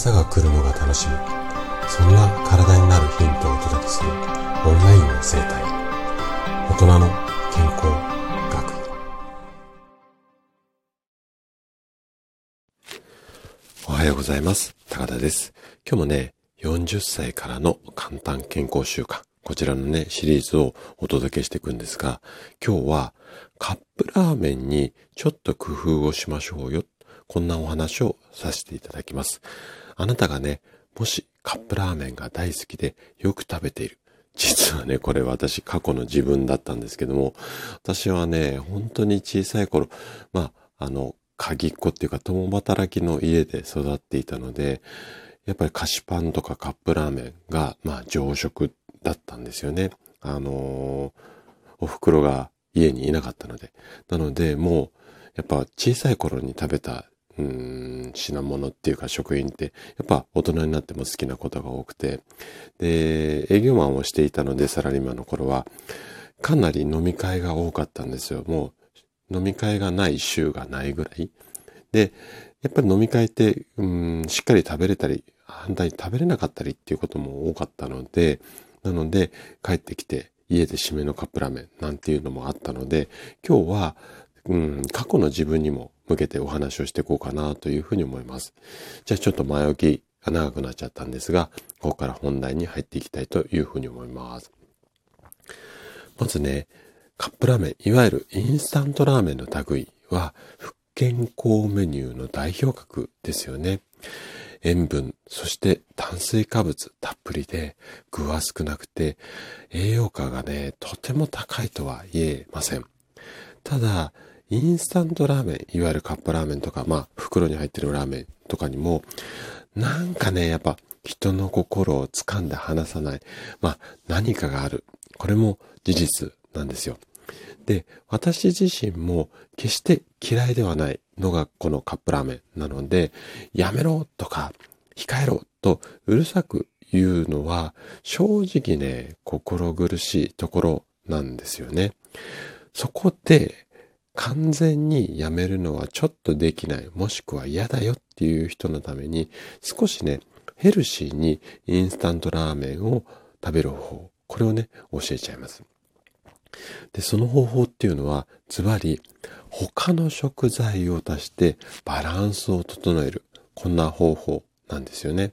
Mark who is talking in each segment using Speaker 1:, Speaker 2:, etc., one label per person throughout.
Speaker 1: 朝が来るのが楽しみ。そんな体になるヒントをお届けするオンラインの生態。大人の健康学。おはようございます。高田です。今日もね40歳からの簡単健康習慣。こちらのね、シリーズをお届けしていくんですが、今日はカップラーメンにちょっと工夫をしましょうよ。こんなお話をさせていただきます。あなたがね、もしカップラーメンが大好きでよく食べている。実はね、これ私過去の自分だったんですけども、私はね、本当に小さい頃、まあ、あの、鍵っ子っていうか共働きの家で育っていたので、やっぱり菓子パンとかカップラーメンが、まあ、常食だったんですよね。あのお袋が家にいなかったので。なので、もう、やっぱ小さい頃に食べた、うん、品物っていうか食品って、やっぱ大人になっても好きなことが多くて。で、営業マンをしていたので、サラリーマンの頃は、かなり飲み会が多かったんですよ。もう、飲み会がない週がないぐらい。で、やっぱり飲み会って、うん、しっかり食べれたり、反対に食べれなかったりっていうことも多かったので、なので、帰ってきて家で締めのカップラーメンなんていうのもあったので、今日は、うん、過去の自分にも向けてお話をしていこうかなというふうに思います。じゃあちょっと前置きが長くなっちゃったんですが、ここから本題に入っていきたいというふうに思います。まずね、カップラーメン、いわゆるインスタントラーメンの類は、不健康メニューの代表格ですよね。塩分、そして炭水化物たっぷりで、具は少なくて、栄養価がね、とても高いとは言えません。ただ、インスタントラーメン、いわゆるカップラーメンとか、まあ、袋に入ってるラーメンとかにも、なんかね、やっぱ人の心を掴んで離さない、まあ、何かがある。これも事実なんですよ。で、私自身も決して嫌いではないのがこのカップラーメンなので、やめろとか控えろとうるさく言うのは正直ね、心苦しいところなんですよね。そこで完全にやめるのはちょっとできない、もしくは嫌だよっていう人のために少しね、ヘルシーにインスタントラーメンを食べる方法、これをね、教えちゃいます。で、その方法っていうのは、ズバリ、他の食材を足してバランスを整える。こんな方法なんですよね。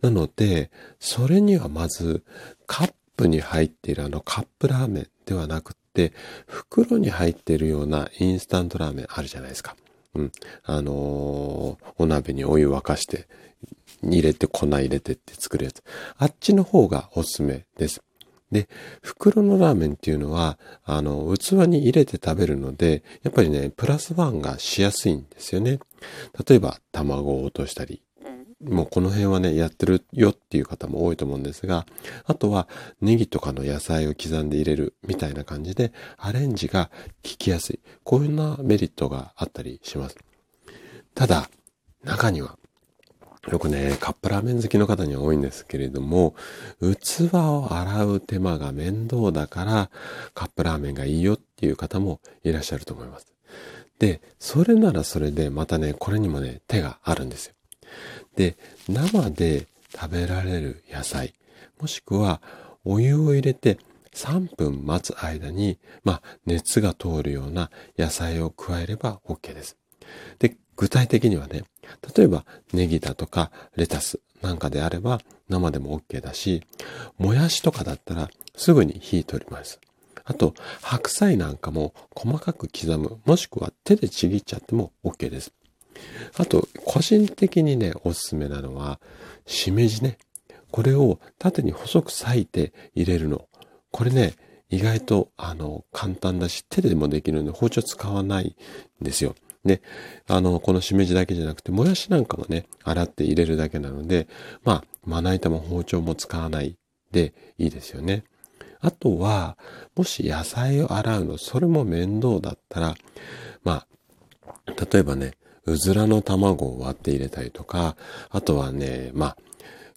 Speaker 1: なので、それにはまず、カップに入っているあのカップラーメンではなくって、袋に入ってるようなインスタントラーメンあるじゃないですか。うん。あのー、お鍋にお湯沸かして、入れて粉入れてって作るやつ。あっちの方がおすすめです。で、袋のラーメンっていうのは、あの、器に入れて食べるので、やっぱりね、プラスワンがしやすいんですよね。例えば、卵を落としたり、もうこの辺はね、やってるよっていう方も多いと思うんですが、あとはネギとかの野菜を刻んで入れるみたいな感じで、アレンジが効きやすい。こういうようなメリットがあったりします。ただ、中にはよくね、カップラーメン好きの方には多いんですけれども、器を洗う手間が面倒だから、カップラーメンがいいよっていう方もいらっしゃると思います。で、それならそれで、またね、これにもね、手があるんですよ。で、生で食べられる野菜、もしくはお湯を入れて3分待つ間に、まあ、熱が通るような野菜を加えれば OK です。で、具体的にはね、例えばネギだとかレタスなんかであれば生でも OK だし、もやしとかだったらすぐに火取ります。あと、白菜なんかも細かく刻む、もしくは手でちぎっちゃっても OK です。あと、個人的にね、おすすめなのは、しめじね。これを縦に細く裂いて入れるの。これね、意外と、あの、簡単だし、手でもできるんで包丁使わないんですよ。で、あの、このしめじだけじゃなくて、もやしなんかもね、洗って入れるだけなので、まあ、まな板も包丁も使わないでいいですよね。あとは、もし野菜を洗うの、それも面倒だったら、まあ、例えばね、うずらの卵を割って入れたりとか、あとはね、まあ、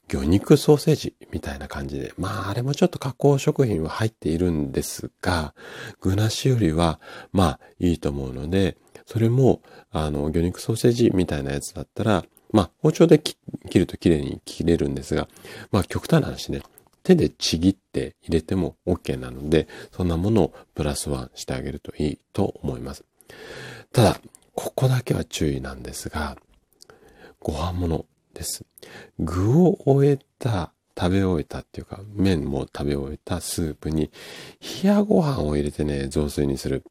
Speaker 1: 魚肉ソーセージみたいな感じで、まああれもちょっと加工食品は入っているんですが、具なしよりはまあいいと思うので、それも、あの、魚肉ソーセージみたいなやつだったら、まあ、包丁で切ると綺麗に切れるんですが、まあ極端な話ね、手でちぎって入れても OK なので、そんなものをプラスワンしてあげるといいと思います。ただ、ここだけは注意なんですが、ご飯物です。具を終えた、食べ終えたっていうか、麺も食べ終えたスープに、冷やご飯を入れてね、雑炊にする。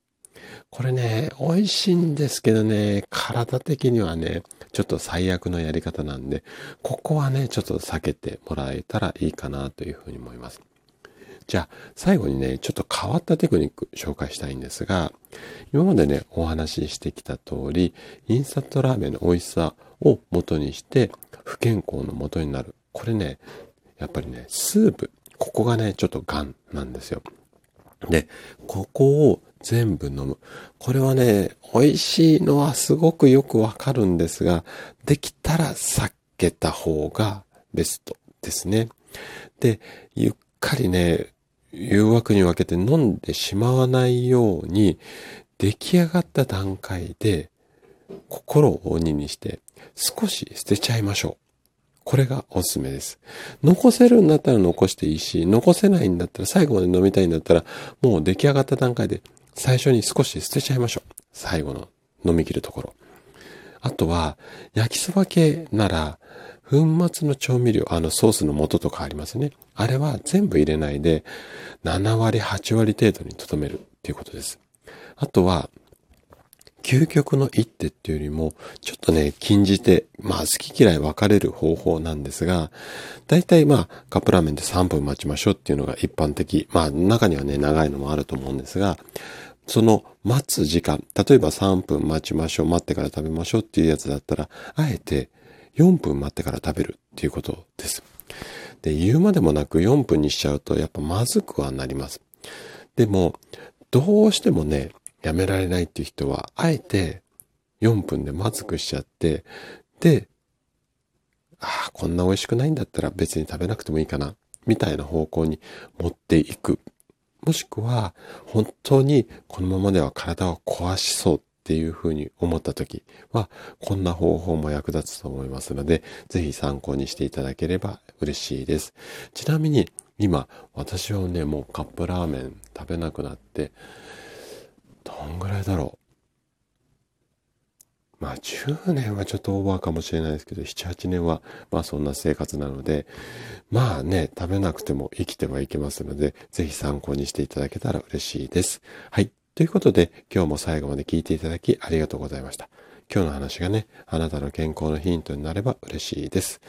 Speaker 1: これね、美味しいんですけどね、体的にはね、ちょっと最悪のやり方なんで、ここはね、ちょっと避けてもらえたらいいかなというふうに思います。じゃあ、最後にね、ちょっと変わったテクニック紹介したいんですが、今までね、お話ししてきた通り、インスタントラーメンの美味しさを元にして、不健康の元になる。これね、やっぱりね、スープ。ここがね、ちょっとガンなんですよ。で、ここを全部飲む。これはね、美味しいのはすごくよくわかるんですが、できたら避けた方がベストですね。で、ゆっかりね、誘惑に分けて飲んでしまわないように、出来上がった段階で心を鬼にして少し捨てちゃいましょう。これがおすすめです。残せるんだったら残していいし、残せないんだったら最後まで飲みたいんだったら、もう出来上がった段階で最初に少し捨てちゃいましょう。最後の飲み切るところ。あとは、焼きそば系なら、粉末の調味料、あのソースの素とかありますね。あれは全部入れないで、7割、8割程度に留めるっていうことです。あとは、究極の一手っていうよりも、ちょっとね、禁じて、まあ好き嫌い分かれる方法なんですが、大体まあカップラーメンで3分待ちましょうっていうのが一般的。まあ中にはね、長いのもあると思うんですが、その待つ時間、例えば3分待ちましょう、待ってから食べましょうっていうやつだったら、あえて4分待ってから食べるっていうことです。で、言うまでもなく4分にしちゃうとやっぱまずくはなります。でも、どうしてもね、やめられないっていう人は、あえて4分でまずくしちゃって、で、ああ、こんな美味しくないんだったら別に食べなくてもいいかな、みたいな方向に持っていく。もしくは、本当にこのままでは体を壊しそうっていうふうに思った時は、こんな方法も役立つと思いますので、ぜひ参考にしていただければ嬉しいです。ちなみに、今、私はね、もうカップラーメン食べなくなって、どんぐらいだろう。まあ10年はちょっとオーバーかもしれないですけど、7、8年はまあそんな生活なので、まあね、食べなくても生きてはいけますので、ぜひ参考にしていただけたら嬉しいです。はい。ということで、今日も最後まで聞いていただきありがとうございました。今日の話がね、あなたの健康のヒントになれば嬉しいです。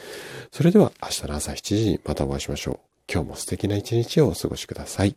Speaker 1: それでは明日の朝7時にまたお会いしましょう。今日も素敵な一日をお過ごしください。